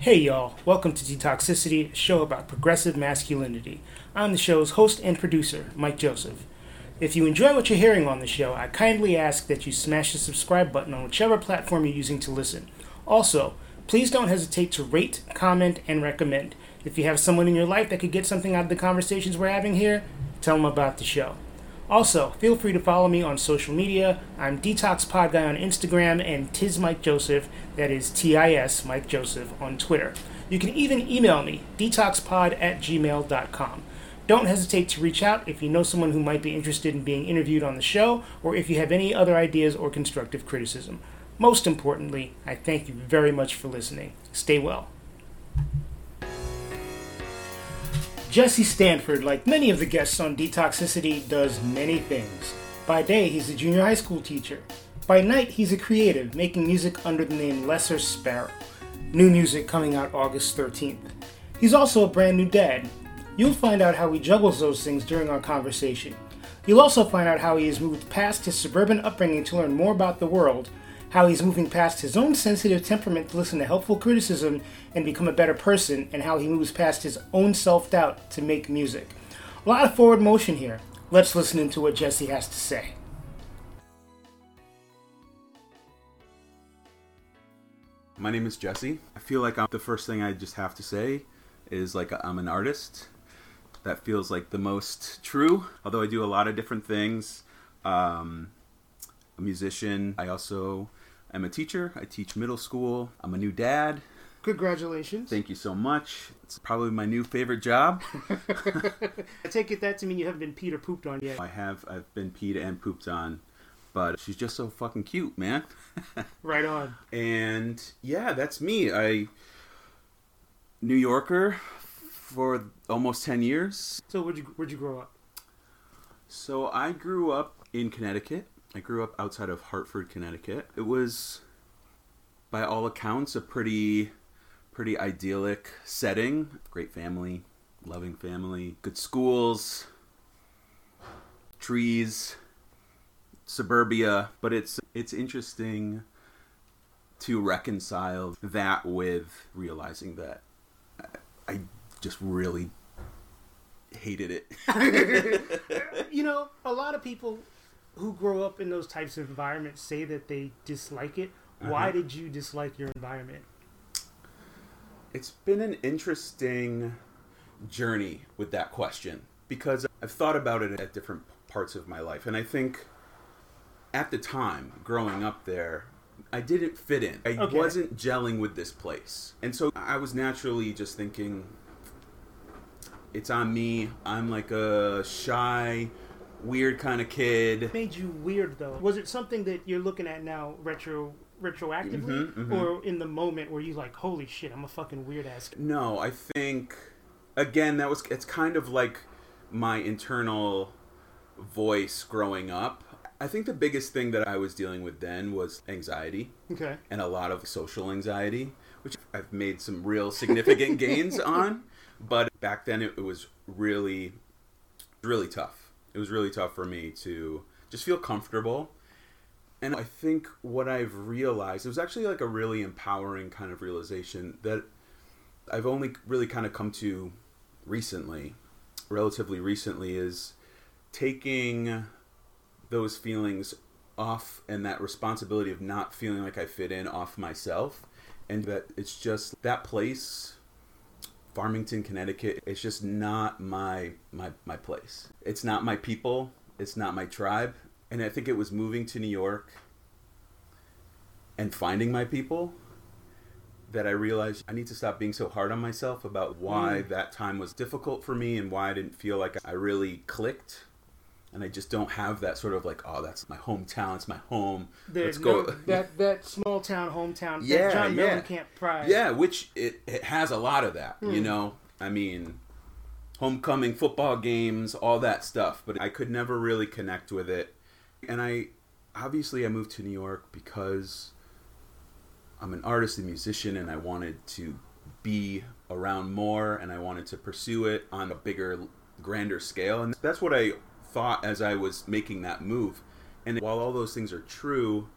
Hey y'all, welcome to Detoxicity, a show about progressive masculinity. I'm the show's host and producer, Mike Joseph. If you enjoy what you're hearing on the show, I kindly ask that you smash the subscribe button on whichever platform you're using to listen. Also, please don't hesitate to rate, comment, and recommend. If you have someone in your life that could get something out of the conversations we're having here, tell them about the show. Also, feel free to follow me on social media. I'm Detox Pod Guy on Instagram and Tis Mike Joseph, that is T I S Mike Joseph, on Twitter. You can even email me, detoxpod at gmail.com. Don't hesitate to reach out if you know someone who might be interested in being interviewed on the show or if you have any other ideas or constructive criticism. Most importantly, I thank you very much for listening. Stay well. Jesse Stanford, like many of the guests on Detoxicity, does many things. By day, he's a junior high school teacher. By night, he's a creative, making music under the name Lesser Sparrow. New music coming out August 13th. He's also a brand new dad. You'll find out how he juggles those things during our conversation. You'll also find out how he has moved past his suburban upbringing to learn more about the world how he's moving past his own sensitive temperament to listen to helpful criticism and become a better person, and how he moves past his own self doubt to make music. A lot of forward motion here. Let's listen into what Jesse has to say. My name is Jesse. I feel like I'm, the first thing I just have to say is like I'm an artist. That feels like the most true, although I do a lot of different things. Um, a musician. I also I'm a teacher. I teach middle school. I'm a new dad. Congratulations. Thank you so much. It's probably my new favorite job. I take it that to mean you haven't been peed or pooped on yet. I have. I've been peed and pooped on, but she's just so fucking cute, man. right on. And yeah, that's me. I New Yorker for almost 10 years. So where'd you where'd you grow up? So I grew up in Connecticut. I grew up outside of Hartford, Connecticut. It was, by all accounts, a pretty, pretty idyllic setting. Great family, loving family, good schools, trees, suburbia. But it's it's interesting to reconcile that with realizing that I just really hated it. you know, a lot of people who grow up in those types of environments say that they dislike it. Uh-huh. Why did you dislike your environment? It's been an interesting journey with that question because I've thought about it at different parts of my life. And I think at the time, growing up there, I didn't fit in. I okay. wasn't gelling with this place. And so I was naturally just thinking, it's on me. I'm like a shy, weird kind of kid. What made you weird though? Was it something that you're looking at now retro retroactively? Mm-hmm, mm-hmm. or in the moment where you like holy shit i'm a fucking weird ass no i think again that was it's kind of like my internal voice growing up. I think the biggest thing that i was dealing with then was anxiety. Okay. And a lot of social anxiety which i've made some real significant gains on. But back then it was really really tough it was really tough for me to just feel comfortable. And I think what I've realized, it was actually like a really empowering kind of realization that I've only really kind of come to recently, relatively recently, is taking those feelings off and that responsibility of not feeling like I fit in off myself. And that it's just that place Farmington, Connecticut, it's just not my my my place. It's not my people. It's not my tribe. And I think it was moving to New York and finding my people that I realized I need to stop being so hard on myself about why mm. that time was difficult for me and why I didn't feel like I really clicked and I just don't have that sort of like, oh, that's my hometown, it's my home. There's Let's no, go. that that small town hometown. Yeah, John yeah. can't pride. Yeah, which it, it has a lot of that. You hmm. know, I mean, homecoming football games, all that stuff. But I could never really connect with it, and I obviously I moved to New York because I'm an artist and musician, and I wanted to be around more, and I wanted to pursue it on a bigger, grander scale, and that's what I thought as I was making that move. And while all those things are true,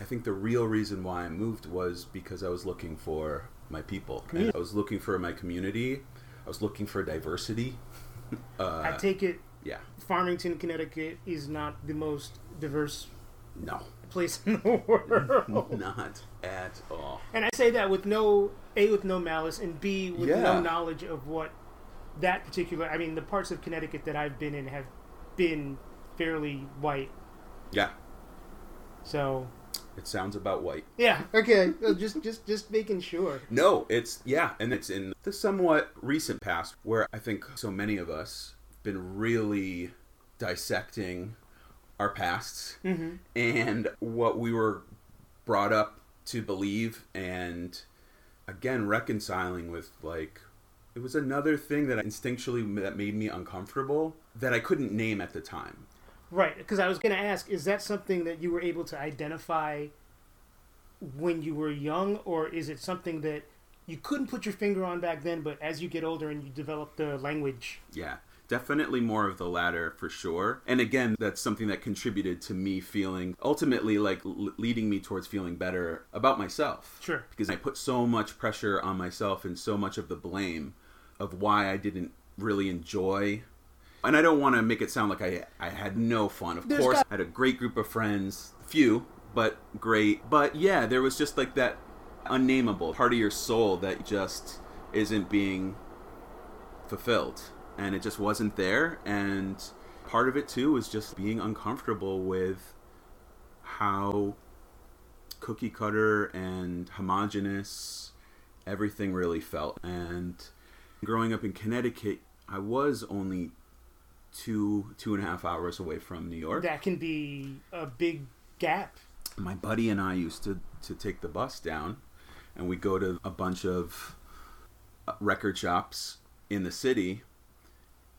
I think the real reason why I moved was because I was looking for my people. And I was looking for my community. I was looking for diversity. Uh, I take it yeah. Farmington, Connecticut is not the most diverse No. place in the world. Not at all. And I say that with no A with no malice and B with Yeah. no knowledge of what that particular I mean the parts of Connecticut that I've been in have been fairly white. Yeah. So It sounds about white. yeah, okay. Just just just making sure. No, it's yeah, and it's in the somewhat recent past where I think so many of us been really dissecting our pasts Mhm. and what we were brought up to believe and again reconciling with like it was another thing that instinctually that made me uncomfortable that I couldn't name at the time. Right, because I was going to ask is that something that you were able to identify when you were young or is it something that you couldn't put your finger on back then but as you get older and you develop the language Yeah, definitely more of the latter for sure. And again, that's something that contributed to me feeling ultimately like l- leading me towards feeling better about myself. Sure. Because I put so much pressure on myself and so much of the blame of why I didn't really enjoy. And I don't want to make it sound like I I had no fun. Of There's course, got- I had a great group of friends, few, but great. But yeah, there was just like that unnameable part of your soul that just isn't being fulfilled and it just wasn't there. And part of it too was just being uncomfortable with how cookie cutter and homogenous everything really felt. And growing up in connecticut i was only two two and a half hours away from new york. That can be a big gap. My buddy and I used to to take the bus down, and we go to a bunch of uh, record shops in the city,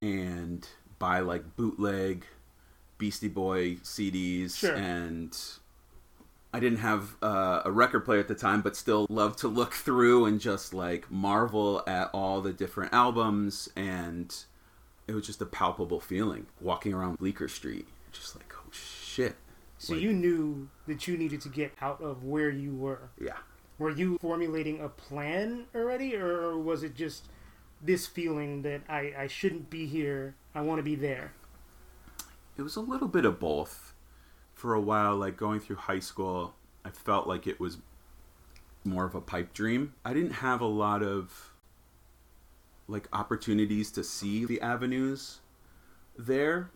and buy like bootleg Beastie Boy CDs, Sure. and I didn't have uh, a record player at the time, but still loved to look through and just like marvel at all the different albums, and it was just a palpable feeling walking around Bleecker Street, just like oh shit. so Like- you knew that you needed to get out of where you were Yeah. were you formulating a plan already or was it just this feeling that i, I shouldn't be here i want to be there It was a little bit of both. For a while, like going through high school, I felt like it was more of a pipe dream. I didn't have a lot of like opportunities to see the avenues there,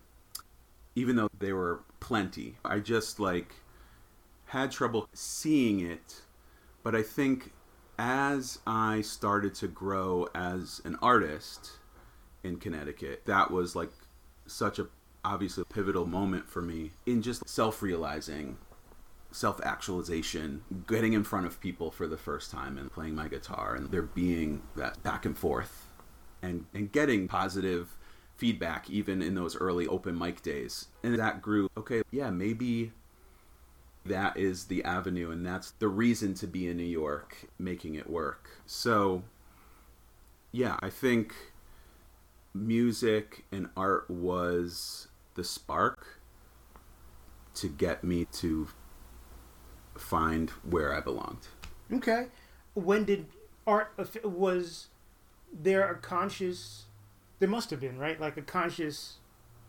even though they were plenty. I just like had trouble seeing it, but I think as I started to grow as an artist in Connecticut, that was like such a obviously pivotal moment for me in just self-realizing self-actualization getting in front of people for the first time and playing my guitar and there being that back and forth and and getting positive feedback even in those early open mic days. And that grew okay yeah maybe that is the avenue and that's the reason to be in New York making it work so yeah i think music and art was the spark to get me to find where I belonged. Okay. When did art was there a conscious? There must have been right, like a conscious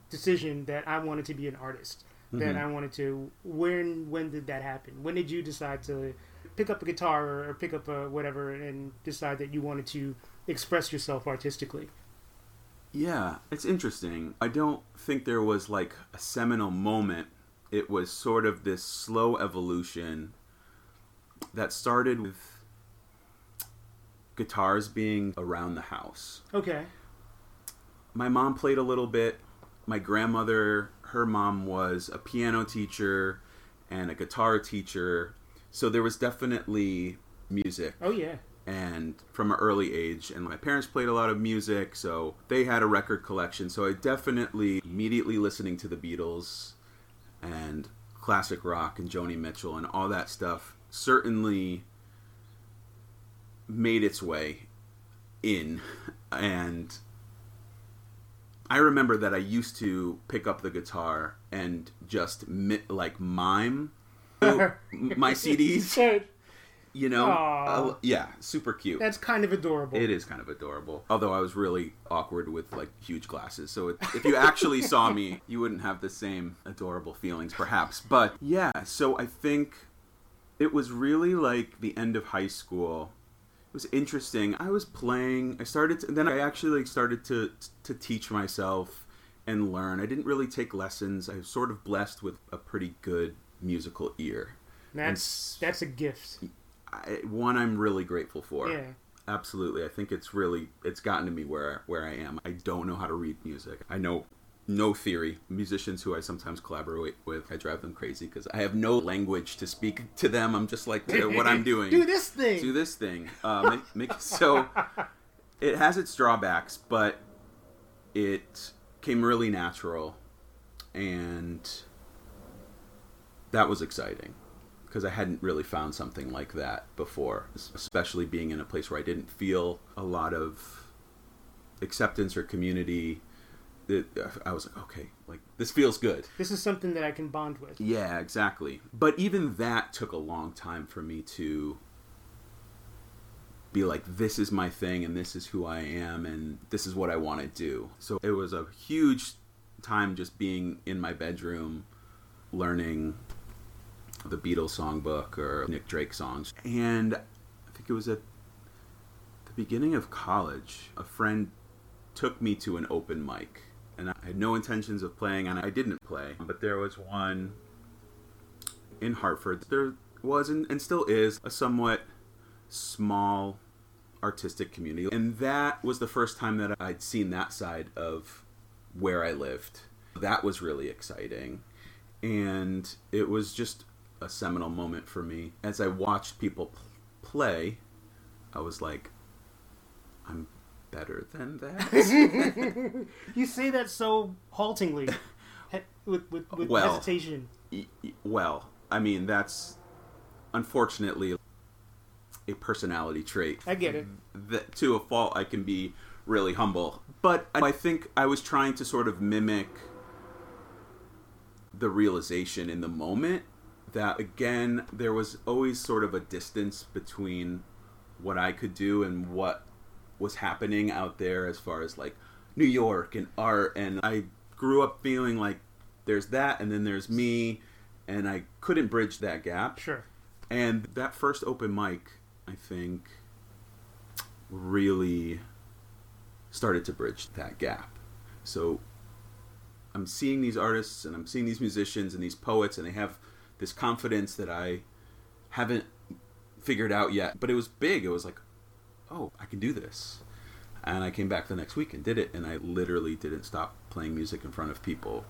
decision that I wanted to be an artist. That Mhm. I wanted to. When when did that happen? When did you decide to pick up a guitar or, or pick up a whatever and decide that you wanted to express yourself artistically? Yeah, it's interesting. I don't think there was like a seminal moment. It was sort of this slow evolution that started with guitars being around the house. Okay. my mom played a little bit. My grandmother, her mom was a piano teacher and a guitar teacher. So there was definitely music Oh yeah. and from an early age and my parents played a lot of music so they had a record collection so i definitely immediately listening to the beatles and classic rock and joni mitchell and all that stuff certainly made its way in and i remember that i used to pick up the guitar and just mi- like mime my CDs. You know, uh, yeah, super cute. That's kind of adorable. It is kind of adorable. Although I was really awkward with like huge glasses. So it, if you actually saw me, you wouldn't have the same adorable feelings, perhaps. But yeah, so I think it was really like the end of high school. It was interesting. I was playing. I started, to, then I actually like started to to teach myself and learn. I didn't really take lessons. I was sort of blessed with a pretty good musical ear. That's that's a gift. I, one I'm really grateful for. Yeah. Absolutely. I think it's really it's gotten to me where where I am. I don't know how to read music. I know no theory. Musicians who I sometimes collaborate with, I drive them crazy because I have no language to speak to them. I'm just like to what I'm doing. Do this thing. Do this thing. Uh, make, make, so it has its drawbacks, but it came really natural, and that was exciting because I hadn't really found something like that before, especially being in a place where I didn't feel a lot of acceptance or community. It, I was like, okay, like this feels good. This is something that I can bond with. Yeah, exactly. But even that took a long time for me to be like, this is my thing and this is who I am and this is what I want to do. So it was a huge time just being in my bedroom learning the Beatles songbook or Nick Drake songs. And I think it was at the beginning of college, a friend took me to an open mic. And I had no intentions of playing, and I didn't play. But there was one in Hartford. There was, and, and still is, a somewhat small artistic community. And that was the first time that I'd seen that side of where I lived. That was really exciting. And it was just a seminal moment for me. As I watched people play, I was like, I'm better than that. You say that so haltingly, with with, with Well. hesitation. Well, I mean, that's unfortunately a personality trait. I get it. That to a fault, I can be really humble. But I think I was trying to sort of mimic the realization in the moment that, again, there was always sort of a distance between what I could do and what was happening out there as far as like New York and art. And I grew up feeling like there's that and then there's me, and I couldn't bridge that gap. Sure. And that first open mic, I think, really started to bridge that gap. So I'm seeing these artists and I'm seeing these musicians and these poets, and they have this confidence that I haven't figured out yet. But it was big. It was like, oh, I can do this. And I came back the next week and did it, and I literally didn't stop playing music in front of people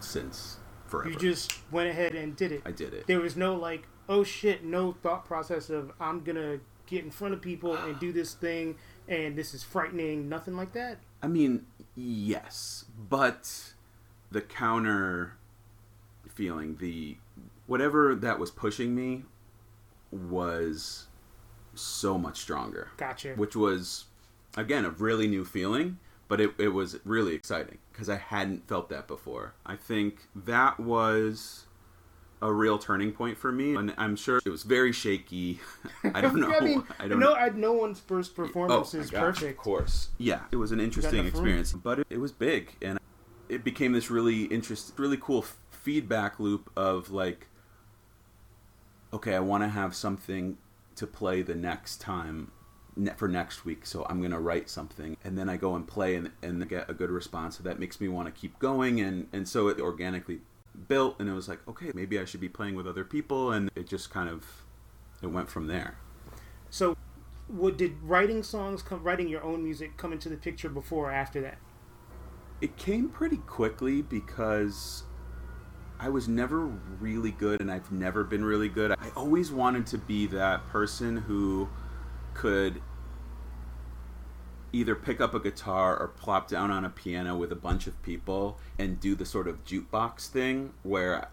since forever. You just went ahead and did it. I did it. There was no like, oh shit, no thought process of I'm gonna get in front of people and do this thing and this is frightening. Nothing like that. I mean, yes, but the counter feeling, the whatever that was pushing me was so much stronger, Gotcha. which was again a really new feeling, but it, it was really exciting because I hadn't felt that before. I think that was a real turning point for me, and I'm sure it was very shaky. I don't know. I mean, I don't no, know. I, no one's first performance Oh, is perfect. Of course. Yeah, it was an interesting room. experience, but it, it was big, and it became this really interest, really cool feedback loop of like, okay, I want to have something to play the next time ne- for next week, so I'm gonna write something, and then I go and play and and get a good response, so that makes me want to keep going, and and so it organically built, and it was like, okay, maybe I should be playing with other people, and it just kind of it went from there. So, what did writing songs, come, writing your own music, come into the picture before or after that? It came pretty quickly because I was never really good and I've never been really good. I always wanted to be that person who could either pick up a guitar or plop down on a piano with a bunch of people and do the sort of jukebox thing where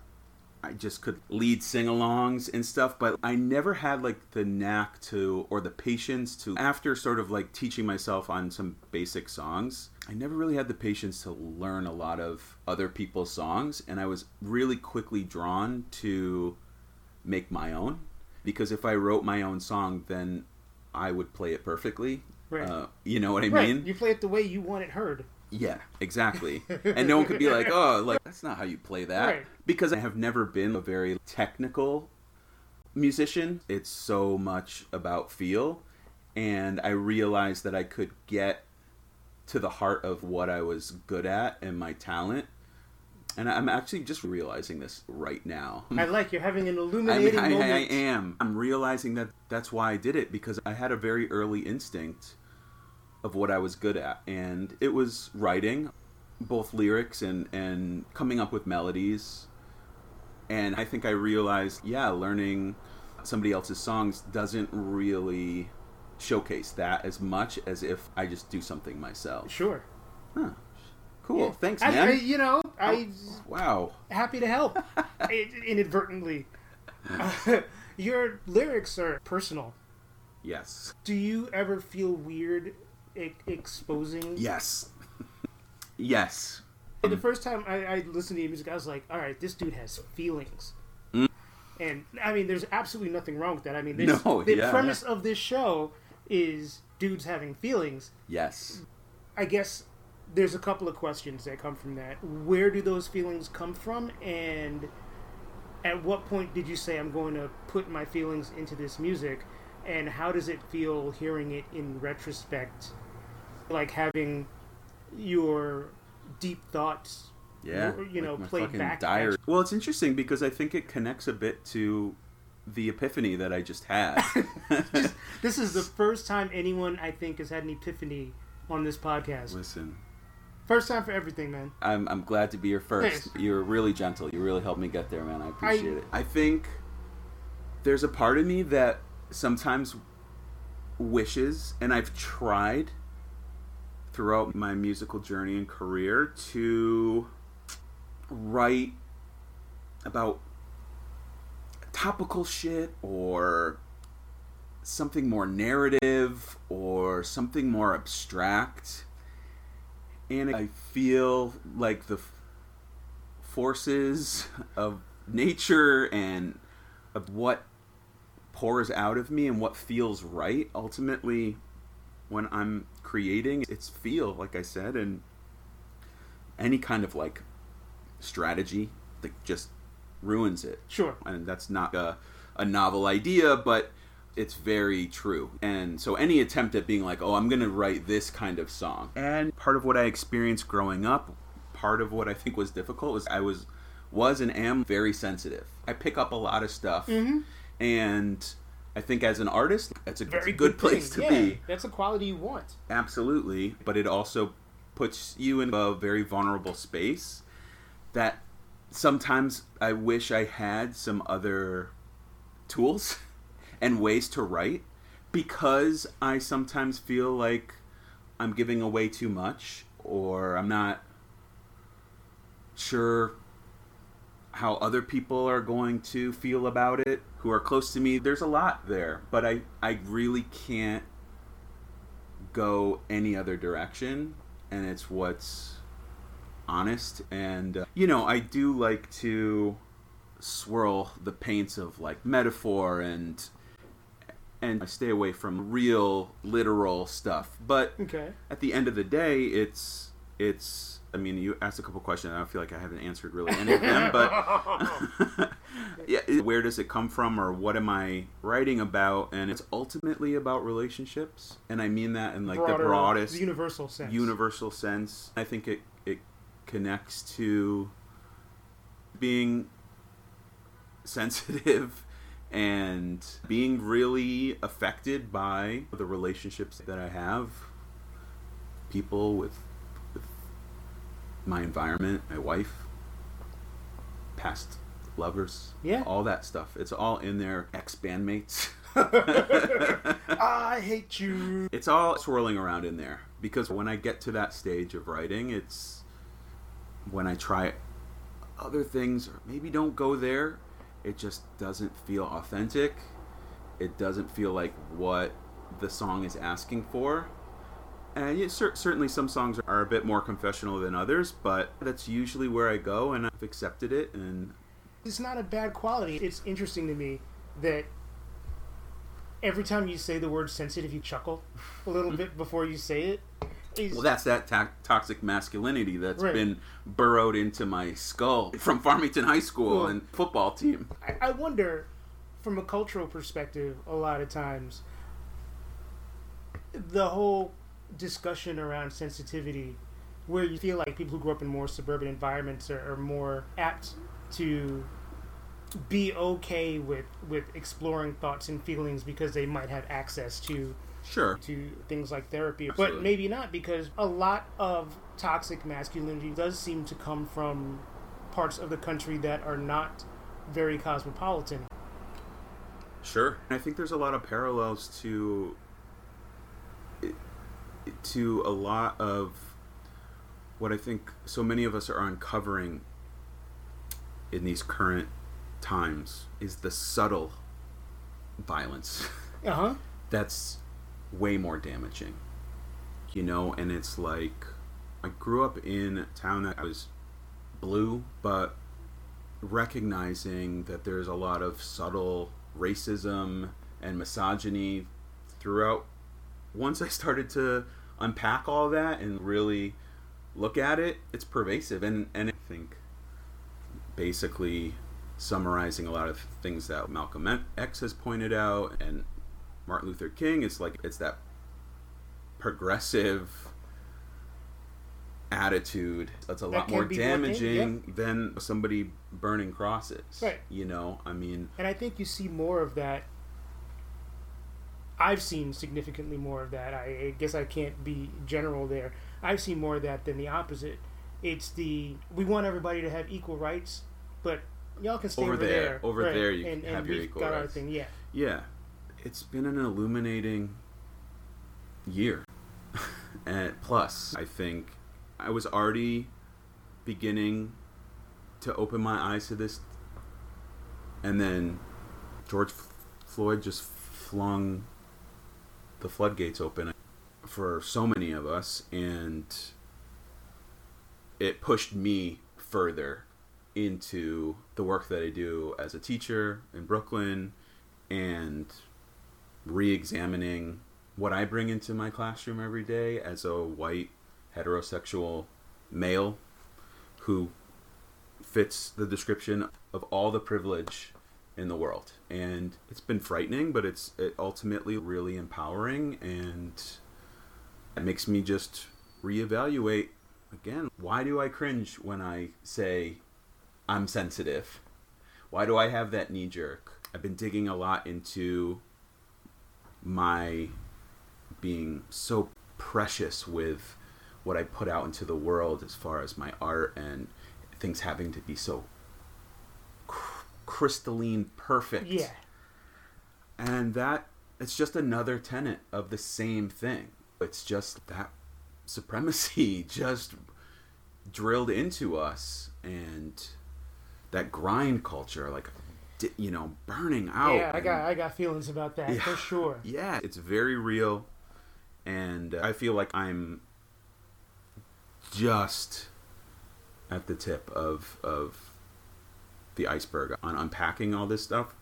I just could lead sing alongs and stuff, but I never had like the knack to or the patience to after sort of like teaching myself on some basic songs. I never really had the patience to learn a lot of other people's songs, and I was really quickly drawn to make my own because if I wrote my own song, then I would play it perfectly. Right. Uh, you know what I right. mean? You play it the way you want it heard. Yeah, exactly. and no one could be like, "Oh, like that's not how you play that." Right. Because I have never been a very technical musician. It's so much about feel, and I realized that I could get to the heart of what I was good at and my talent. And I'm actually just realizing this right now. I like you're having an I, illuminating I, I moment. am. I'm realizing that that's why I did it because I had a very early instinct of what I was good at, and it was writing, both lyrics and and coming up with melodies. And I think I realized, yeah, learning somebody else's songs doesn't really showcase that as much as if I just do something myself. Sure. Huh. Cool. Yeah. Thanks, man. I, you know, I wow. happy to help I- inadvertently. your lyrics are personal. Yes. Do you ever feel weird e- exposing? Yes. yes. The first time I, I listened to your music, I was like, "All right, this dude has feelings." Mm. And I mean, there's absolutely nothing wrong with that. I mean, this, No, the yeah. premise of this show is dudes having feelings. Yes. I guess there's a couple of questions that come from that. Where do those feelings come from, and at what point did you say I'm going to put my feelings into this music, and how does it feel hearing it in retrospect, like having your deep thoughts, Yeah, you know, like played back. diary. Well, it's interesting because I think it connects a bit to the epiphany that I just had. This is the first time anyone I think has had an epiphany on this podcast. Listen, First time for everything, man. I'm I'm glad to be your first. Thanks. You're really gentle. You really helped me get there, man. I appreciate I- it. I think there's a part of me that sometimes wishes, and I've tried throughout my musical journey and career to write about topical shit or something more narrative or something more abstract. And I feel like the forces of nature and of what pours out of me and what feels right ultimately when I'm creating it's feel like I said and any kind of like strategy like just ruins it Sure. and that's not a, a novel idea but it's very true and so any attempt at being like oh i'm going to write this kind of song and part of what i experienced growing up part of what i think was difficult was i was was and am very sensitive i pick up a lot of stuff Mm-hmm. and i think as an artist that's a, Very a good, place thing. to yeah, be That's a quality you want. absolutely but it also puts you in a very vulnerable space that sometimes i wish i had some other tools and ways to write because i sometimes feel like i'm giving away too much or i'm not sure how other people are going to feel about it who are close to me. There's a lot there but i i really can't go any other direction and it's what's honest and uh, you know i do like to swirl the paints of like metaphor and and I stay away from real literal stuff but Okay. at the end of the day it's it's i mean you asked a couple questions and i feel like i haven't answered really any of them but yeah where does it come from or what am i writing about and it's ultimately about relationships and i mean that in like Broader, the broadest universal sense. universal sense i think it connects to being sensitive and being really affected by the relationships that i have people with, with my environment my wife past lovers Yeah. all that stuff it's all in there ex bandmates I hate you. it's all swirling around in there because when I get to that stage of writing, it's when I try other things or maybe don't go there, it just doesn't feel authentic. It doesn't feel like what the song is asking for. And yeah, cer- certainly some songs are a bit more confessional than others, but that's usually where I go, and I've accepted it. And It's not a bad quality. It's interesting to me that every time you say the word sensitive, you chuckle a little bit before you say it. It's- well, that's that toxic masculinity that's Right. been burrowed into my skull from Farmington High School Well- and football team. I, I wonder, from a cultural perspective, a lot of times, the whole discussion around sensitivity, where you feel like people who grew up in more suburban environments are, are more apt to be okay with with exploring thoughts and feelings because they might have access to Sure. to things like therapy, but maybe not because a lot of toxic masculinity does seem to come from parts of the country that are not very cosmopolitan. Sure. And I think there's a lot of parallels to to a lot of what I think so many of us are uncovering in these current times is the subtle violence Uh huh. that's way more damaging. You know, and it's like I grew up in a town that I was blue, but recognizing that there's a lot of subtle racism and misogyny throughout. Once I started to unpack all that and really look at it, it's pervasive. And, and I think basically summarizing a lot of things that Malcolm X has pointed out and Martin Luther King, it's like it's that progressive attitude that's a That lot more damaging than somebody burning crosses. Right. You know, I mean, And I think you see more of that. I've seen significantly more of that. I, I guess I can't be general there. I've seen more of that than the opposite. It's the we want everybody to have equal rights, but y'all can stay Over over, there. there. Over Right. there you and, can and have your equal got our rights. thing. Yeah. yeah, it's been an illuminating year. and plus, I think I was already beginning to open my eyes to this, and then George Floyd just flung the floodgates open for so many of us, and it pushed me further into the work that I do as a teacher in Brooklyn and re-examining what I bring into my classroom every day as a white heterosexual male who fits the description of all the privilege in the world. And it's been frightening, but it's it ultimately really empowering and it makes me just reevaluate again, why do I cringe when I say I'm sensitive? Why do I have that knee jerk? I've been digging a lot into my being so precious with what I put out into the world as far as my art and things having to be so cr- crystalline perfect. Yeah. And that it's just another tenet of the same thing. It's just that supremacy just drilled into us and that grind culture like you know burning out yeah, I and- got I got feelings about that Yeah. for sure. yeah it's very real and uh, i feel like i'm just at the tip of of the iceberg on unpacking all this stuff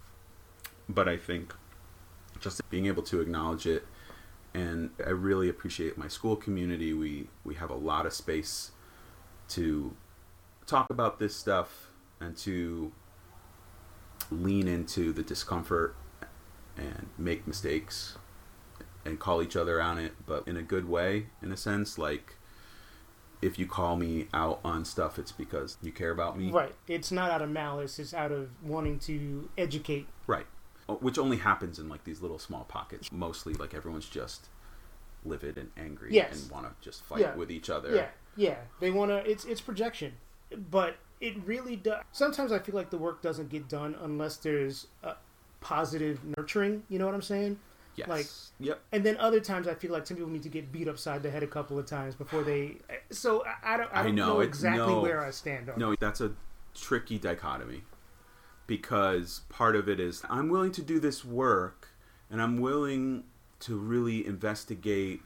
but i think just being able to acknowledge it and i really appreciate my school community we we have a lot of space to talk about this stuff and to lean into the discomfort and make mistakes and call each other on it, but in a good way, in a sense. Like, if you call me out on stuff, it's because you care about me. Right. It's not out of malice. It's out of wanting to educate. Right. Oh, Which only happens in like these little small pockets. Mostly, like everyone's just livid and angry Yes. and want to just fight Yeah. with each other. Yeah. Yeah. They want to. It's it's projection, but it really does. Sometimes I feel like the work doesn't get done unless there's a positive nurturing. You know what I'm saying? Yes. Like- yep. And then other times I feel like some people need to get beat upside the head a couple of times before they. So I, I don't. I I don't know, know, exactly no. where I stand on. No, that's a tricky dichotomy because part of it is I'm willing to do this work and I'm willing to really investigate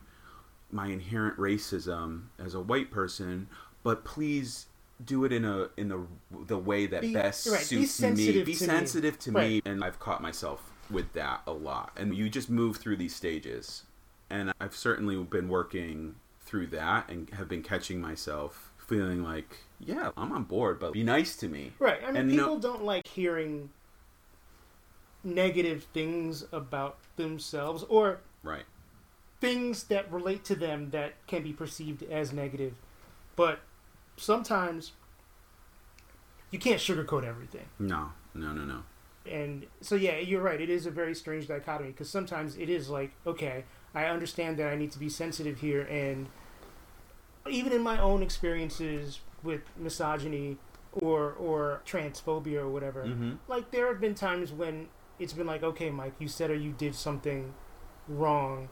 my inherent racism as a white person, but please do it in a in the the way that Be- best right, be suits me. sensitive Be to me. sensitive to Right. me, and I've caught myself with that a lot. And you just move through these stages, and I've certainly been working through that and have been catching myself feeling like, yeah, I'm on board, but be nice to me. Right. I mean, And, people don't like hearing negative things about themselves or Right. things that relate to them that can be perceived as negative. But sometimes you can't sugarcoat everything. No. No. No. No. And so, yeah, you're right. It is a very strange dichotomy because sometimes it is like, okay, I understand that I need to be sensitive here. And even in my own experiences with misogyny or, or transphobia or whatever, Mm-hmm. like there have been times when it's been like, okay, Mike, you said or you did something wrong,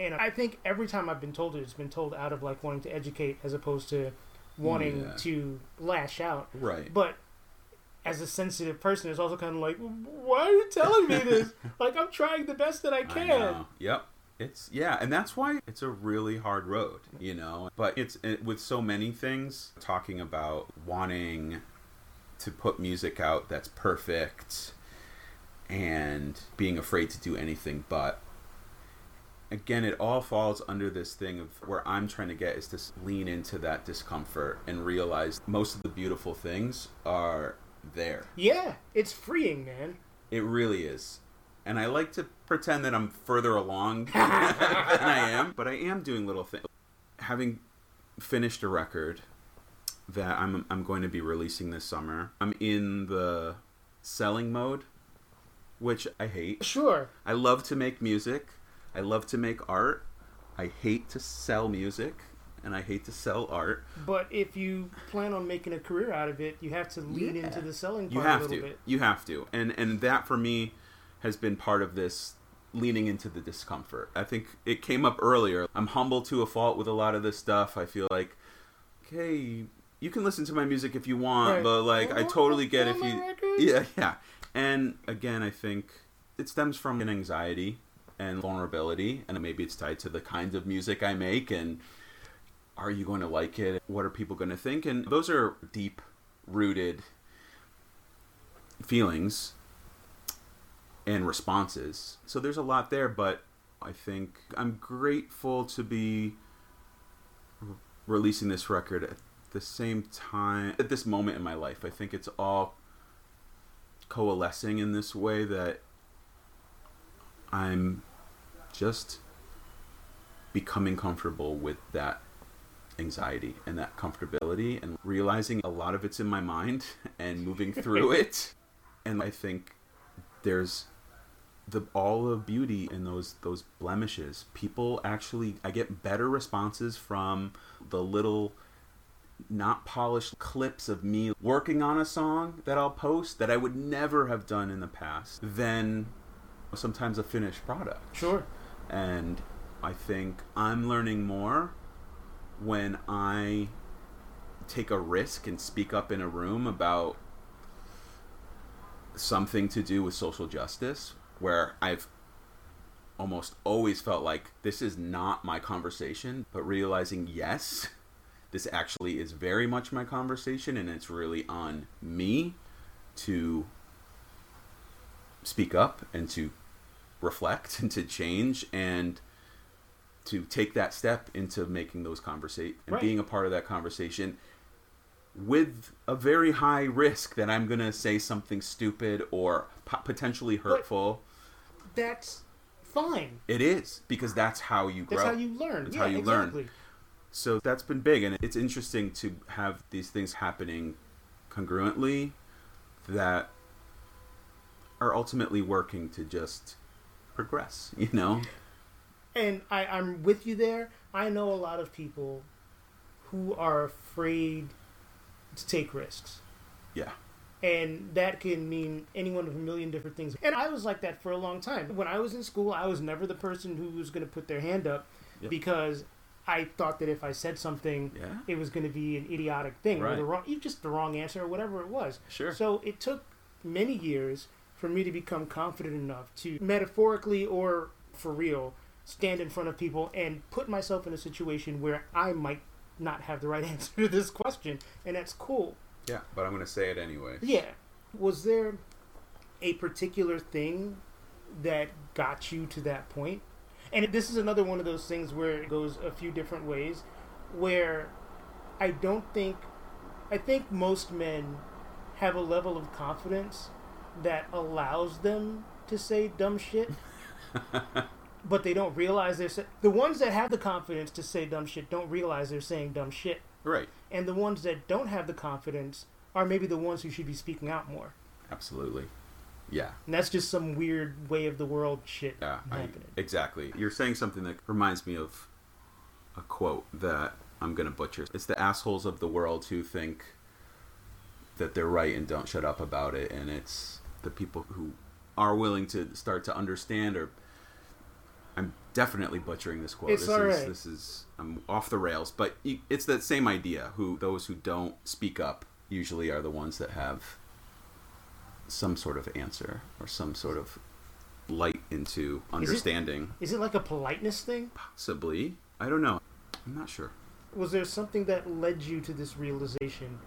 and I think every time I've been told it, it's been told out of like wanting to educate as opposed to wanting Yeah. to lash out. Right. But as a sensitive person, it's also kind of like, why are you telling me this? like I'm trying the best that I I can. know. Yep. It's yeah, and that's why it's a really hard road, you know. But it's it, with so many things talking about wanting to put music out that's perfect and being afraid to do anything but again it all falls under this thing of where I'm trying to get is to lean into that discomfort and realize most of the beautiful things are there. Yeah, it's freeing, man. It really is. And I like to pretend that I'm further along than I am, but I am doing little things. Having finished a record that I'm I'm going to be releasing this summer, I'm in the selling mode, which I hate. Sure. I love to make music. I love to make art. I hate to sell music and I hate to sell art. But if you plan on making a career out of it, you have to lean Yeah. into the selling part You a have little to. bit. You have to. And and that for me has been part of this leaning into the discomfort. I think it came up earlier. I'm humble to a fault with a lot of this stuff. I feel like okay, you can listen to my music if you want, Right. but like I totally get if you records? Yeah, yeah. And again, I think it stems from an anxiety and vulnerability and maybe it's tied to the kinds of music I make and are you going to like it? What are people going to think? And those are deep rooted feelings and responses. So there's a lot there, but I think I'm grateful to be releasing this record at the same time, at this moment in my life. I think it's all coalescing in this way that I'm just becoming comfortable with that anxiety and that comfortability and realizing a lot of it's in my mind and moving through it. And i think there's the all the beauty in those those blemishes. People actually i get better responses from the little not polished clips of me working on a song that I'll post that I would never have done in the past than sometimes a finished product. Sure. And I think I'm learning more when I take a risk and speak up in a room about something to do with social justice where I've almost always felt like this is not my conversation, but realizing yes, this actually is very much my conversation and it's really on me to speak up and to reflect and to change and to take that step into making those conversation and Right. being a part of that conversation with a very high risk that I'm going to say something stupid or po- potentially hurtful. That's fine. It is because that's how you grow. That's how you learn. That's yeah, how you learn. So that's been big, and it's interesting to have these things happening congruently that are ultimately working to just progress. You know? And I, I'm with you there. I know a lot of people who are afraid to take risks. Yeah. And that can mean any one of a million different things. And I was like that for a long time. When I was in school, I was never the person who was going to put their hand up Yep. because I thought that if I said something, Yeah. it was going to be an idiotic thing or the wrong, just the wrong answer or whatever it was. Sure. So it took many years for me to become confident enough to metaphorically or for real stand in front of people and put myself in a situation where I might not have the right answer to this question, and that's cool. Yeah, but I'm going to say it anyway. Yeah. Was there a particular thing that got you to that point? And this is another one of those things where it goes a few different ways, where I don't think, I think most men have a level of confidence that allows them to say dumb shit, but they don't realize they're sa- the ones that have the confidence to say dumb shit don't realize they're saying dumb shit, Right. and the ones that don't have the confidence are maybe the ones who should be speaking out more. Absolutely. Yeah. And that's just some weird way of the world shit Yeah, I, exactly. You're saying something that reminds me of a quote that I'm going to butcher. It's the assholes of the world who think that they're right and don't shut up about it, and it's the people who are willing to start to understand or I'm definitely butchering this quote. It's this all is right. this is I'm off the rails, but it's that same idea. Who those who don't speak up usually are the ones that have some sort of answer or some sort of light into understanding. Is it like a politeness thing? Possibly. I don't know. I'm not sure. Was there something that led you to this realization?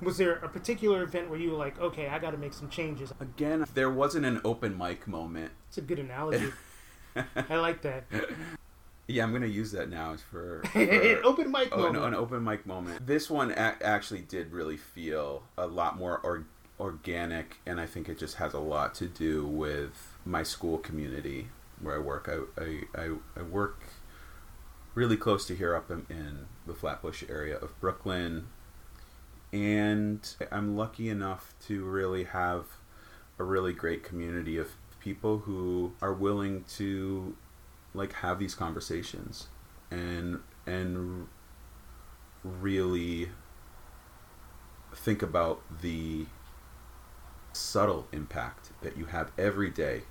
Was there a particular event where you were like, okay, I got to make some changes? Again, there wasn't an open mic moment. It's a good analogy. I like that. Yeah, I'm gonna use that now for, for An open mic oh, an, moment. an open mic moment. This one a- actually did really feel a lot more or- organic, and I think it just has a lot to do with my school community where I work. I I, I, I work really close to here, up in, in the Flatbush area of Brooklyn, and I'm lucky enough to really have a really great community of people who are willing to like have these conversations and and really think about the subtle impact that you have every day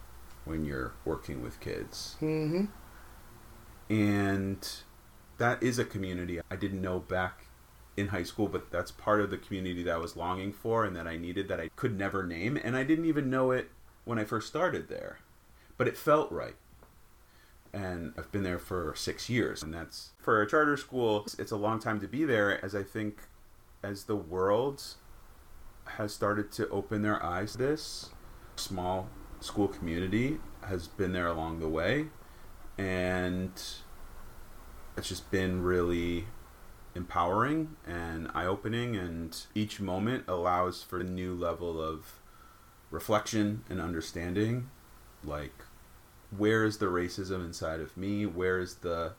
when you're working with kids Mm-hmm. and that is a community I didn't know back in high school, but that's part of the community that I was longing for and that I needed that I could never name, and I didn't even know it when I first started there, but it felt right. And I've been there for six years, and that's for a charter school. It's a long time to be there, as I think, as the world has started to open their eyes this small school community has been there along the way and it's just been really empowering and eye-opening and each moment allows for a new level of reflection and understanding like where is the racism inside of me where is the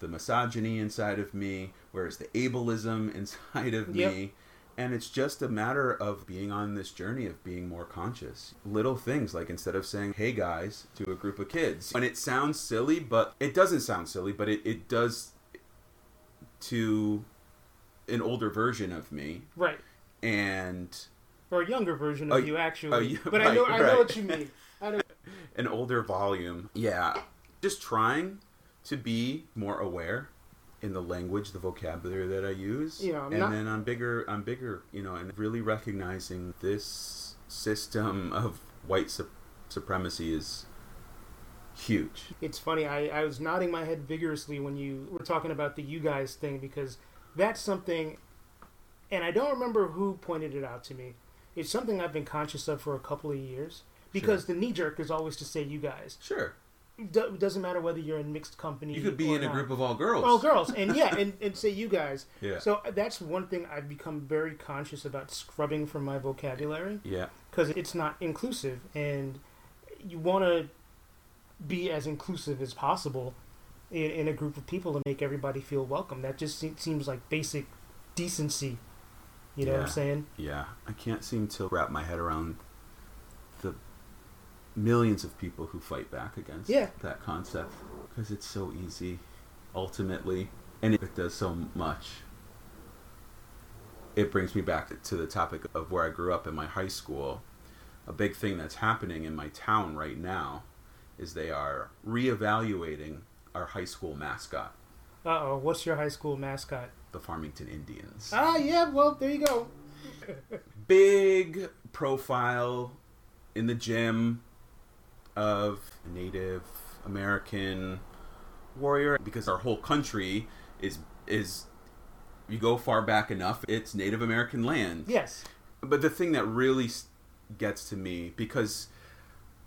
the misogyny inside of me where is the ableism inside of Yep. me and it's just a matter of being on this journey of being more conscious. Little things like instead of saying, hey guys, to a group of kids. And it sounds silly, but it doesn't sound silly, but it, it does to an older version of me. Right. And Or a younger version of Oh, you, actually. you- but I know, right, I know what you mean. I know. an older volume. Yeah. Just trying to be more aware in the language, the vocabulary that I use. Yeah, I'm and not- then on bigger on bigger, you know, and really recognizing this system of white sup- supremacy is huge. It's funny. I, I was nodding my head vigorously when you were talking about the you guys thing because that's something, and I don't remember who pointed it out to me. It's something I've been conscious of for a couple of years because the knee jerk is always to say you guys. Sure. Do, doesn't matter whether you're in mixed company. You could be in a group of all girls. all girls, and yeah, and, and say you guys. Yeah. So uh, that's one thing I've become very conscious about scrubbing from my vocabulary yeah. because it's not inclusive, and you want to be as inclusive as possible in, in a group of people to make everybody feel welcome. That just se- seems like basic decency. You know what I'm saying? Yeah, I can't seem to wrap my head around the millions of people who fight back against Yeah. that concept because it's so easy ultimately and it does so much. It brings me back to the topic of where I grew up in my high school. A big thing that's happening in my town right now is they are reevaluating our high school mascot, Uh oh, what's your high school mascot? the Farmington Indians. Ah, yeah. Well, there you go. big profile in the gym of Native American warrior because our whole country is is you go far back enough, it's Native American land. Yes. But the thing that really gets to me because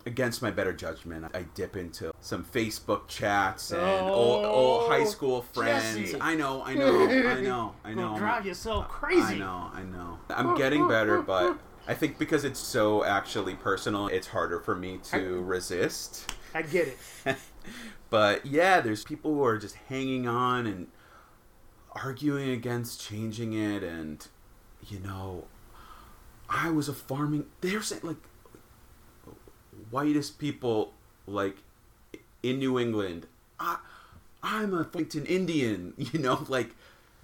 against my better judgment, I dip into some Facebook chats and old, old high oh, school friends. Jesse. I know, I know, I know, I know. Will drive you so crazy. I know, I know. I'm getting better, but I think because it's so actually personal, it's harder for me to resist. I get it. but yeah, there's people who are just hanging on and arguing against changing it, and you know, I was a farming. They're saying like whitest people like in New England. I, I'm a Farmington Indian. You know, like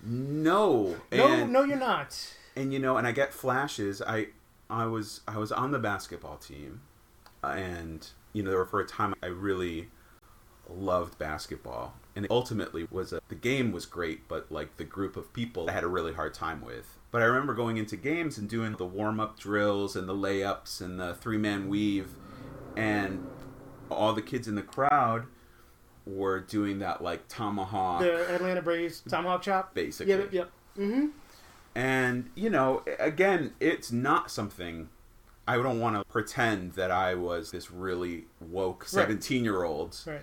no, No, and, no, you're not. and you know, and I get flashes. I I was I was on the basketball team, and you know, for a time I really loved basketball, and it ultimately was a, the game was great, but like the group of people I had a really hard time with. But I remember going into games and doing the warm up drills and the layups and the three man weave, and all the kids in the crowd were doing that like tomahawk The Atlanta Braves tomahawk chop. basically. Yep, yep. Mm-hmm. And, you know, again, it's not something I don't want to pretend that I was this really woke 17 year old. Right.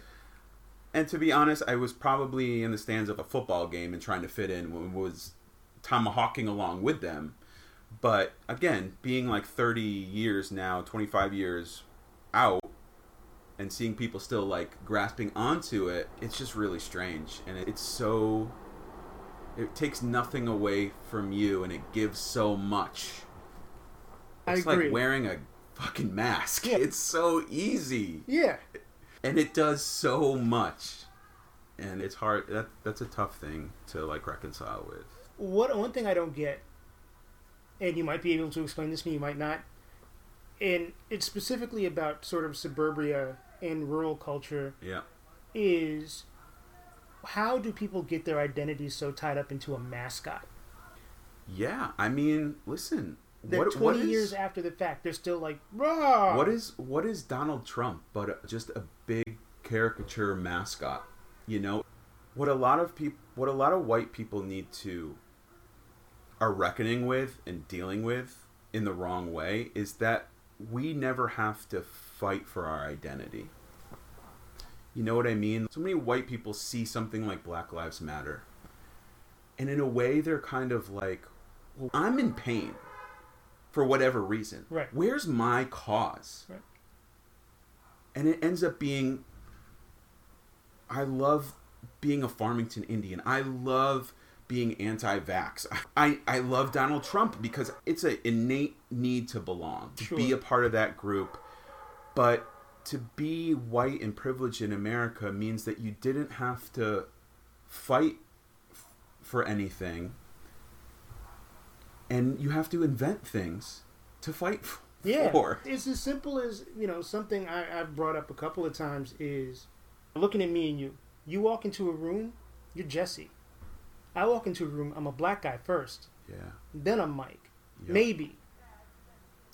And to be honest, I was probably in the stands of a football game and trying to fit in when was tomahawking along with them. But again, being like 30 years now, 25 years out, and seeing people still like grasping onto it, it's just really strange. And it's so. It takes nothing away from you and it gives so much. I It's agree. like wearing a fucking mask. Yeah. It's so easy Yeah. and it does so much and it's hard that that's a tough thing to like reconcile with What one thing I don't get, and you might be able to explain this to me, you might not, and it's specifically about sort of suburbia and rural culture, yeah is how do people get their identities so tied up into a mascot? yeah i mean listen That what, 20 what is years after the fact, they're still like, raw. what is what is donald trump but just a big caricature mascot you know what a lot of people what a lot of white people need to are reckoning with and dealing with in the wrong way is that we never have to fight for our identity You know what I mean? So many white people see something like Black Lives Matter. And in a way, they're kind of like, well, I'm in pain for whatever reason. Right. Where's my cause? Right. And it ends up being I love being a Farmington Indian. I love being anti-vax. I, I love Donald Trump because it's an innate need to belong, to Sure. be a part of that group. But to be white and privileged in America means that you didn't have to fight f- for anything. And you have to invent things to fight f- Yeah, for. it's as simple as you know. Something I, I've brought up a couple of times is looking at me and you. You walk into a room, you're Jesse. I walk into a room, I'm a black guy first, Yeah. then I'm Mike. Yep. Maybe.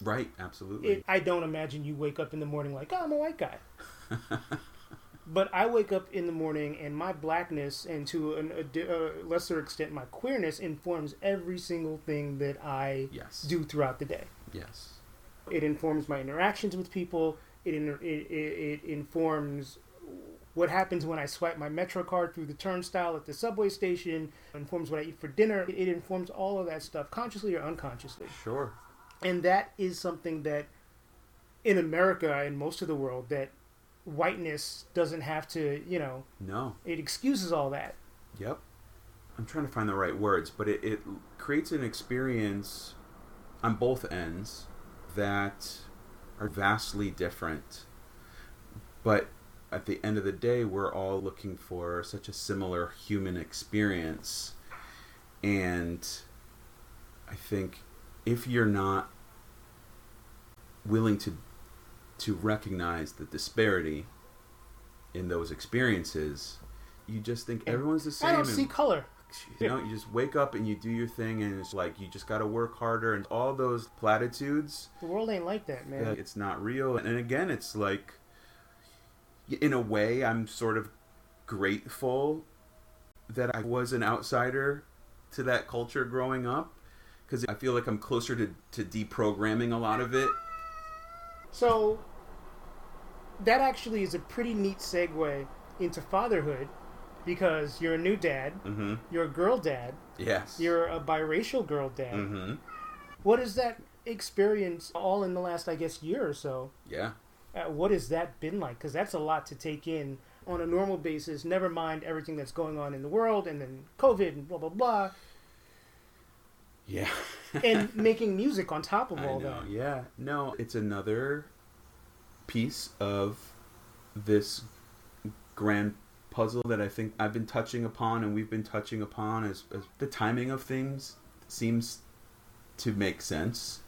Right, absolutely. It, I don't imagine you wake up in the morning like, oh, I'm a white guy. but I wake up in the morning and my blackness, and to an, a, a lesser extent, my queerness, informs every single thing that I yes. do throughout the day. Yes. It informs my interactions with people. It, in, it, it, it informs what happens when I swipe my Metro card through the turnstile at the subway station. It informs what I eat for dinner. It, it informs all of that stuff, consciously or unconsciously. Sure. And that is something that in America and most of the world that whiteness doesn't have to, you know, No. it excuses all that. Yep. I'm trying to find the right words, but it, it creates an experience on both ends that are vastly different. But at the end of the day, we're all looking for such a similar human experience. And I think if you're not willing to to recognize the disparity in those experiences, you just think everyone's the same. I don't and- see color. you know, you just wake up and you do your thing, and it's like you just got to work harder, and all those platitudes. The world ain't like that, man. It's not real, and again, it's like, in a way, I'm sort of grateful that I was an outsider to that culture growing up because I feel like I'm closer to, to deprogramming a lot of it. So that actually is a pretty neat segue into fatherhood because you're a new dad, Mm-hmm. you're a girl dad, Yes. you're a biracial girl dad. Mm-hmm. What is that experience all in the last, I guess, year or so? Yeah. Uh, what has that been like? Because that's a lot to take in on a normal basis. Never mind everything that's going on in the world, and then COVID and blah blah blah, Yeah. and making music on top of I all know. that. Yeah. No, it's another piece of this grand puzzle that I think I've been touching upon and we've been touching upon as, as the timing of things seems to make sense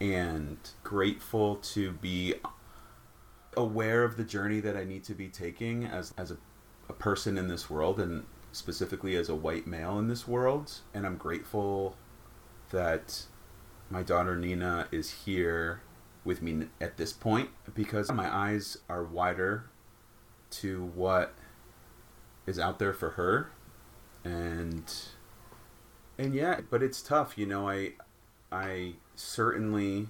and grateful to be aware of the journey that I need to be taking as as a, a person in this world and specifically as a white male in this world and I'm grateful that my daughter Nina is here with me at this point because my eyes are wider to what is out there for her and and yeah but it's tough you know i i certainly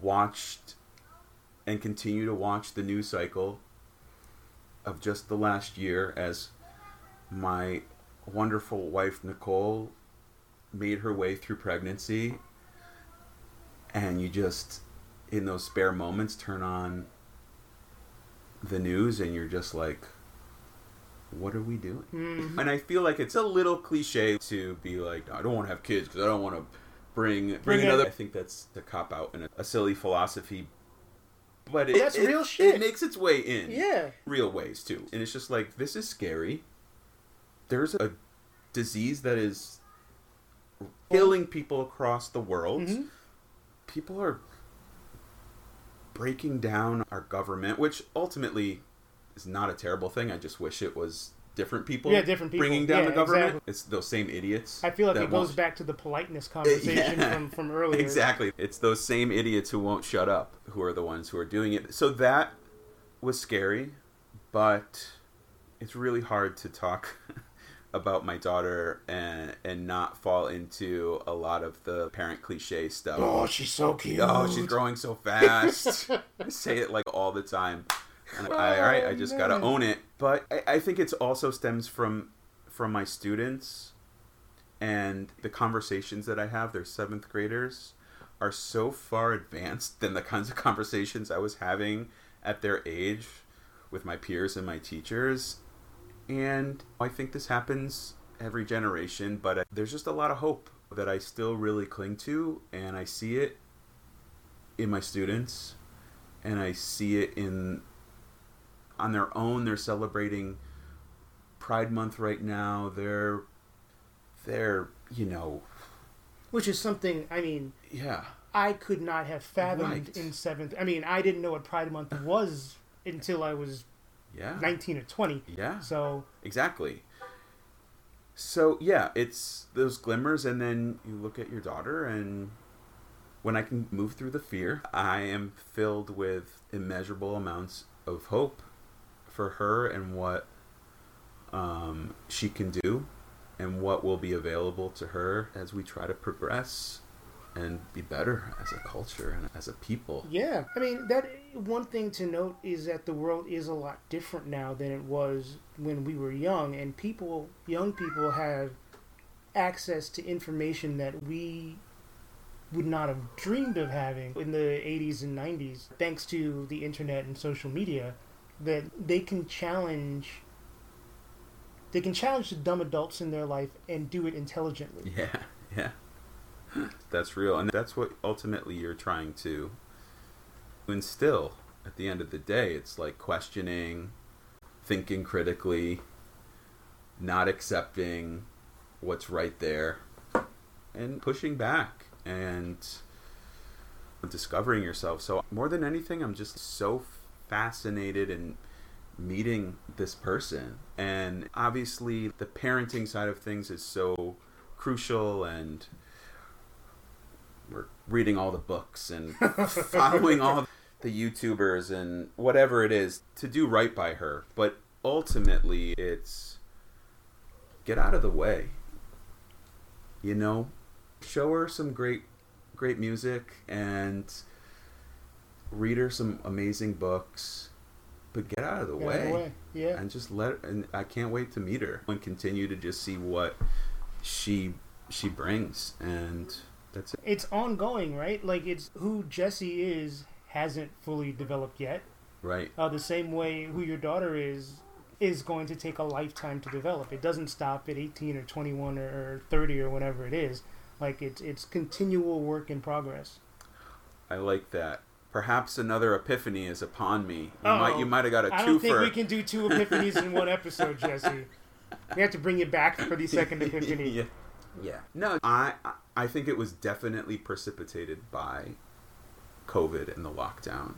watched and continue to watch the news cycle of just the last year as my wonderful wife nicole made her way through pregnancy and you just in those spare moments turn on the news and you're just like what are we doing Mm. and i feel like it's a little cliche to be like i don't want to have kids because i don't want to bring bring, Bring another i think that's the cop out and a, a silly philosophy but it, that's it- real shit. it makes its way in Yeah. real ways too. And it's just like this is scary. There's a disease that is killing people across the world. Mhm. People are breaking down our government, which ultimately is not a terrible thing. I just wish it was different people. Yeah, different people. bringing down Yeah, the government. exactly. It's those same idiots. I feel like it goes back to the politeness conversation Yeah. from, from earlier. Exactly. It's those same idiots who won't shut up who are the ones who are doing it. So that was scary, but it's really hard to talk about my daughter and and not fall into a lot of the parent cliche stuff. Oh, she's so cute. Oh, she's growing so fast. I say it like all the time. And I, all right, I oh, just gotta own it. But I, I think it's also stems from from my students and the conversations that I have. They're seventh graders are so far advanced than the kinds of conversations I was having at their age with my peers and my teachers. And I think this happens every generation, but uh, there's just a lot of hope that I still really cling to, and I see it in my students, and I see it in on their own. They're celebrating Pride Month right now. They're they're you know Which is something, I mean, yeah I could not have fathomed Right. in seventh. I mean, I didn't know what Pride Month was until I was yeah 19 or 20. yeah So, Exactly. So yeah, it's those glimmers, and then you look at your daughter, and when I can move through the fear, I am filled with immeasurable amounts of hope for her and what um, she can do, and what will be available to her as we try to progress and be better as a culture and as a people. yeah. I mean, that one thing to note is that the world is a lot different now than it was when we were young, and people, young people, have access to information that we would not have dreamed of having in the 80s and 90s, thanks to the internet and social media, that they can challenge. They can challenge the dumb adults in their life and do it intelligently. Yeah, yeah. That's real. And that's what ultimately you're trying to instill at the end of the day. It's like questioning, thinking critically, not accepting what's right there, and pushing back and discovering yourself. So, more than anything, I'm just so fascinated in meeting this person. And obviously, the parenting side of things is so crucial and we're reading all the books and following all the YouTubers and whatever it is to do right by her. But ultimately it's get out of the way. You know, show her some great great music and read her some amazing books but get out of the, Get out way, of the way, yeah. and just let her, and i can't wait to meet her and continue to just see what she she brings and that's it It's ongoing, right? Like it's who Jesse is hasn't fully developed yet. right Uh, the same way who your daughter is is going to take a lifetime to develop. It doesn't stop at 18 or 21 or, or 30 or whatever it is. Like it's it's continual work in progress. i like that perhaps another epiphany is upon me you Uh-oh. might you might have got a I don't think we can do two epiphanies in one episode, Jesse. We have to bring you back for the second epiphany. yeah. Yeah. No, I I think it was definitely precipitated by COVID and the lockdown.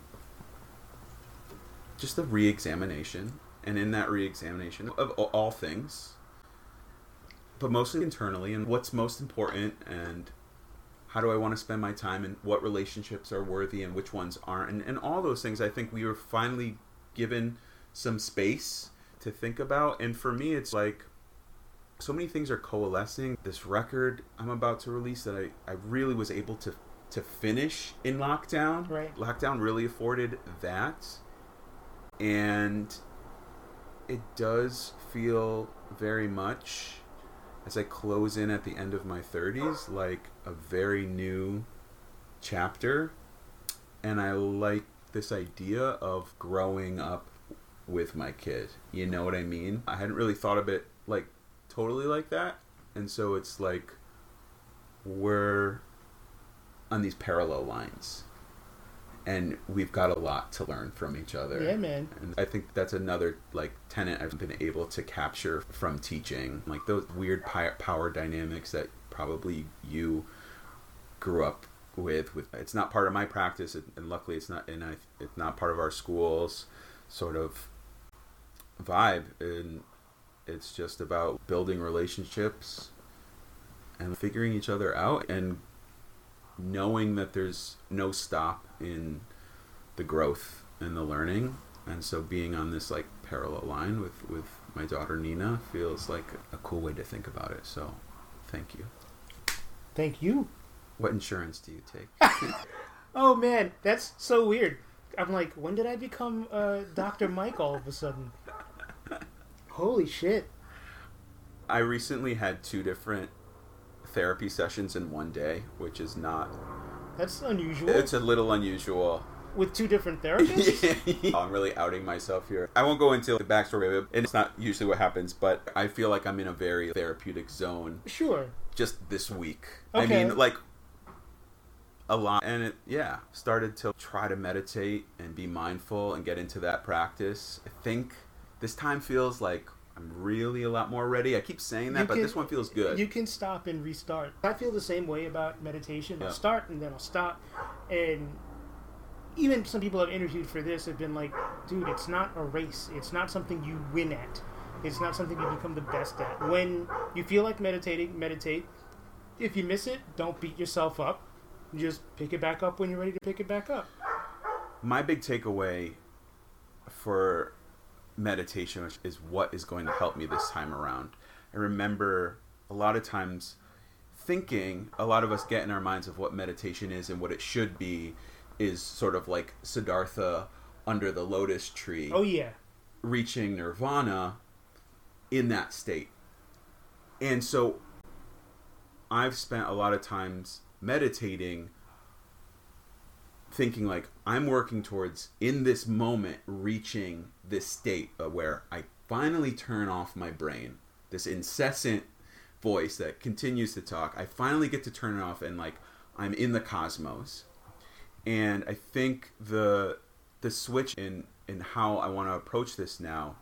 Just the re-examination, and in that re-examination of all things, but mostly internally, and what's most important, and how do I want to spend my time, and what relationships are worthy, and which ones aren't, and, and all those things. I think we were finally given some space to think about, and for me, it's like so many things are coalescing. This record I'm about to release that I, I really was able to to finish in lockdown. Right. Lockdown really afforded that. And it does feel very much as I close in at the end of my 30s like a very new chapter. And I like this idea of growing up with my kid. You know what I mean? I hadn't really thought of it like totally like that. And so it's like we're on these parallel lines. And we've got a lot to learn from each other. Yeah, man. And I think that's another like tenet I've been able to capture from teaching, like those weird power dynamics that probably you grew up with. With it's not part of my practice, and and luckily it's not, and I, it's not part of our schools sort of vibe. And it's just about building relationships and figuring each other out and knowing that there's no stop in the growth and the learning and so being on this like parallel line with with my daughter Nina feels like a cool way to think about it so thank you Thank you. what insurance do you take Oh man, that's so weird. I'm like, when did I become uh, Dr. Mike all of a sudden? Holy shit. I recently had two different therapy sessions in one day which is not That's unusual. it's a little unusual With two different therapists? I'm really outing myself here. I won't go into the backstory of it, and it's not usually what happens, but I feel like I'm in a very therapeutic zone Sure. just this week. I mean, like a lot, and it yeah started to try to meditate and be mindful and get into that practice. I think this time feels like I'm really a lot more ready. I keep saying that, You but can- this one feels good. You can stop and restart. I feel the same way about meditation. I'll start and then I'll stop. And even some people I've interviewed for this have been like, dude, it's not a race. It's not something you win at. It's not something you become the best at. When you feel like meditating, meditate. If you miss it, don't beat yourself up. Just pick it back up when you're ready to pick it back up. my big takeaway for meditation which is what is going to help me this time around. I remember a lot of times thinking, a lot of us get in our minds of what meditation is and what it should be, is sort of like Siddhartha under the lotus tree, Oh, yeah. reaching nirvana in that state. And so I've spent a lot of times meditating thinking like I'm working towards in this moment reaching this state where I finally turn off my brain, this incessant voice that continues to talk. I finally get to turn it off and like I'm in the cosmos. And I think the the switch in in how I want to approach this now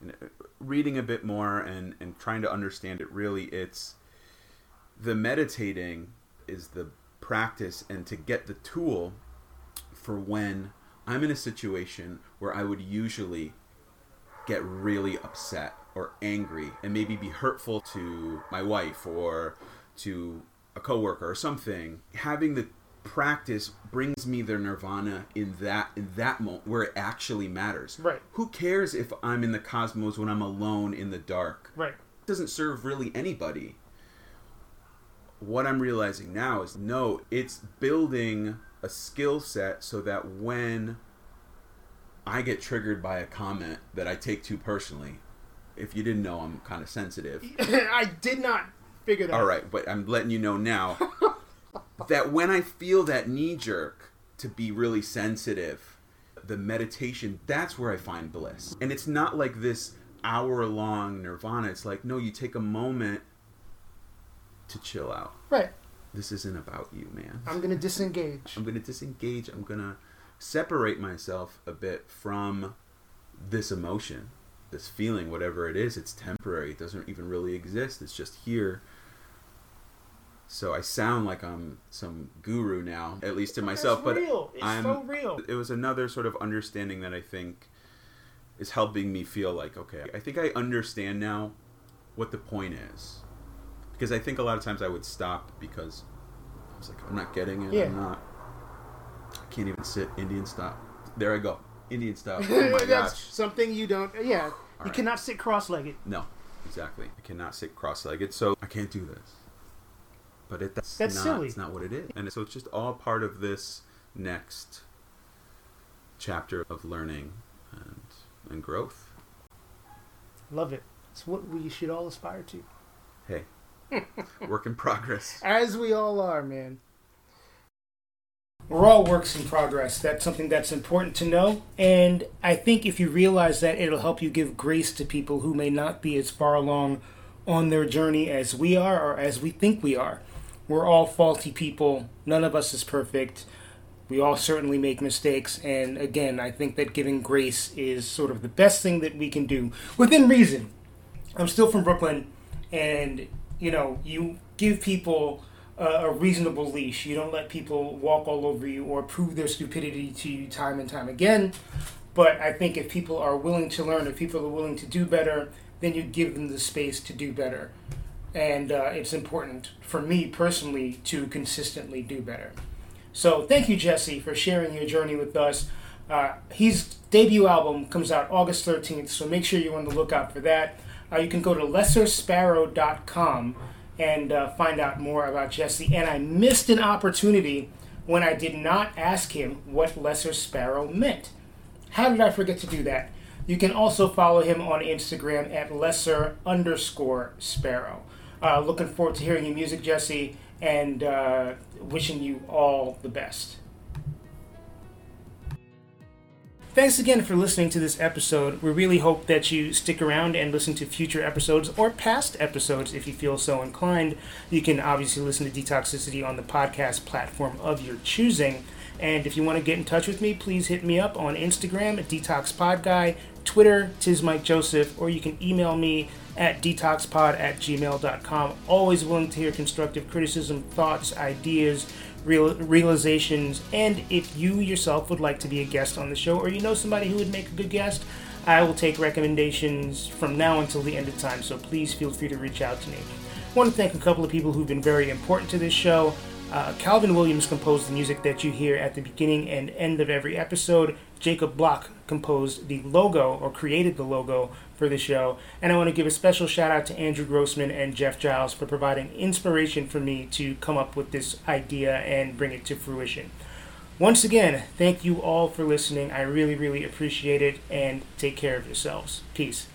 and uh, reading a bit more and and trying to understand it really it's the meditating is the practice and to get the tool for when I'm in a situation where I would usually get really upset or angry and maybe be hurtful to my wife or to a coworker or something having the practice brings me the nirvana in that in that moment where it actually matters. Right. Who cares if I'm in the cosmos when I'm alone in the dark? Right. It doesn't serve really anybody. What I'm realizing now is no, it's building a skill set so that when I get triggered by a comment that I take too personally, if you didn't know, I'm kind of sensitive. I did not figure that. All right, but I'm letting you know now that when I feel that knee jerk to be really sensitive, the meditation, that's where I find bliss. And it's not like this hour long nirvana. It's like, no, you take a moment to chill out. Right. This isn't about you, man. I'm gonna disengage. I'm to disengage. I'm to separate myself a bit from this emotion, this feeling, whatever it is. It's temporary. It doesn't even really exist. It's just here. So I sound like I'm some guru now, at least to myself. That's but real. It's I'm. so real. It was another sort of understanding that I think is helping me feel like okay. I think I understand now what the point is, because I think a lot of times I would stop because I was like, I'm not getting it. Yeah. I'm not. I can't even sit Indian style. There I go, Indian style. Oh my That's gosh. something you don't. Yeah. you right. cannot sit cross-legged. No, exactly. I cannot sit cross-legged, so I can't do this. But it, that's, That's not, silly. It's not what it is, and so it's just all part of this next chapter of learning and and growth. Love it. It's what we should all aspire to. Hey, work in progress. As we all are, man. We're all works in progress. That's something that's important to know. And I think if you realize that, it'll help you give grace to people who may not be as far along on their journey as we are or as we think we are. We're all faulty people. None of us is perfect. We all certainly make mistakes. And again, I think that giving grace is sort of the best thing that we can do within reason. I'm still from Brooklyn, and you know, you give people a, a reasonable leash. You don't let people walk all over you or prove their stupidity to you time and time again. But I think if people are willing to learn, if people are willing to do better, then you give them the space to do better. And uh, it's important for me personally to consistently do better. So thank you, Jesse, for sharing your journey with us. Uh, his debut album comes out August 13th, so make sure you're on the lookout for that. Uh, you can go to lessersparrow.com and uh, find out more about Jesse. And I missed an opportunity when I did not ask him what Lesser Sparrow meant. How did I forget to do that? You can also follow him on Instagram at lesser underscore sparrow. Uh, looking forward to hearing your music, Jesse, and uh, wishing you all the best. Thanks again for listening to this episode. We really hope that you stick around and listen to future episodes or past episodes if you feel so inclined. You can obviously listen to Detoxicity on the podcast platform of your choosing. And if you want to get in touch with me, please hit me up on Instagram at DetoxPodGuy, Twitter, tis Mike Joseph, or you can email me at detoxpod at gmail.com. Always willing to hear constructive criticism, thoughts, ideas, real, realizations, and if you yourself would like to be a guest on the show or you know somebody who would make a good guest, I will take recommendations from now until the end of time, so please feel free to reach out to me. I want to thank a couple of people who've been very important to this show. Uh, Calvin Williams composed the music that you hear at the beginning and end of every episode. Jacob Block composed the logo or created the logo for the show. And I want to give a special shout out to Andrew Grossman and Jeff Giles for providing inspiration for me to come up with this idea and bring it to fruition. Once again, thank you all for listening. I really, really appreciate it and take care of yourselves. Peace.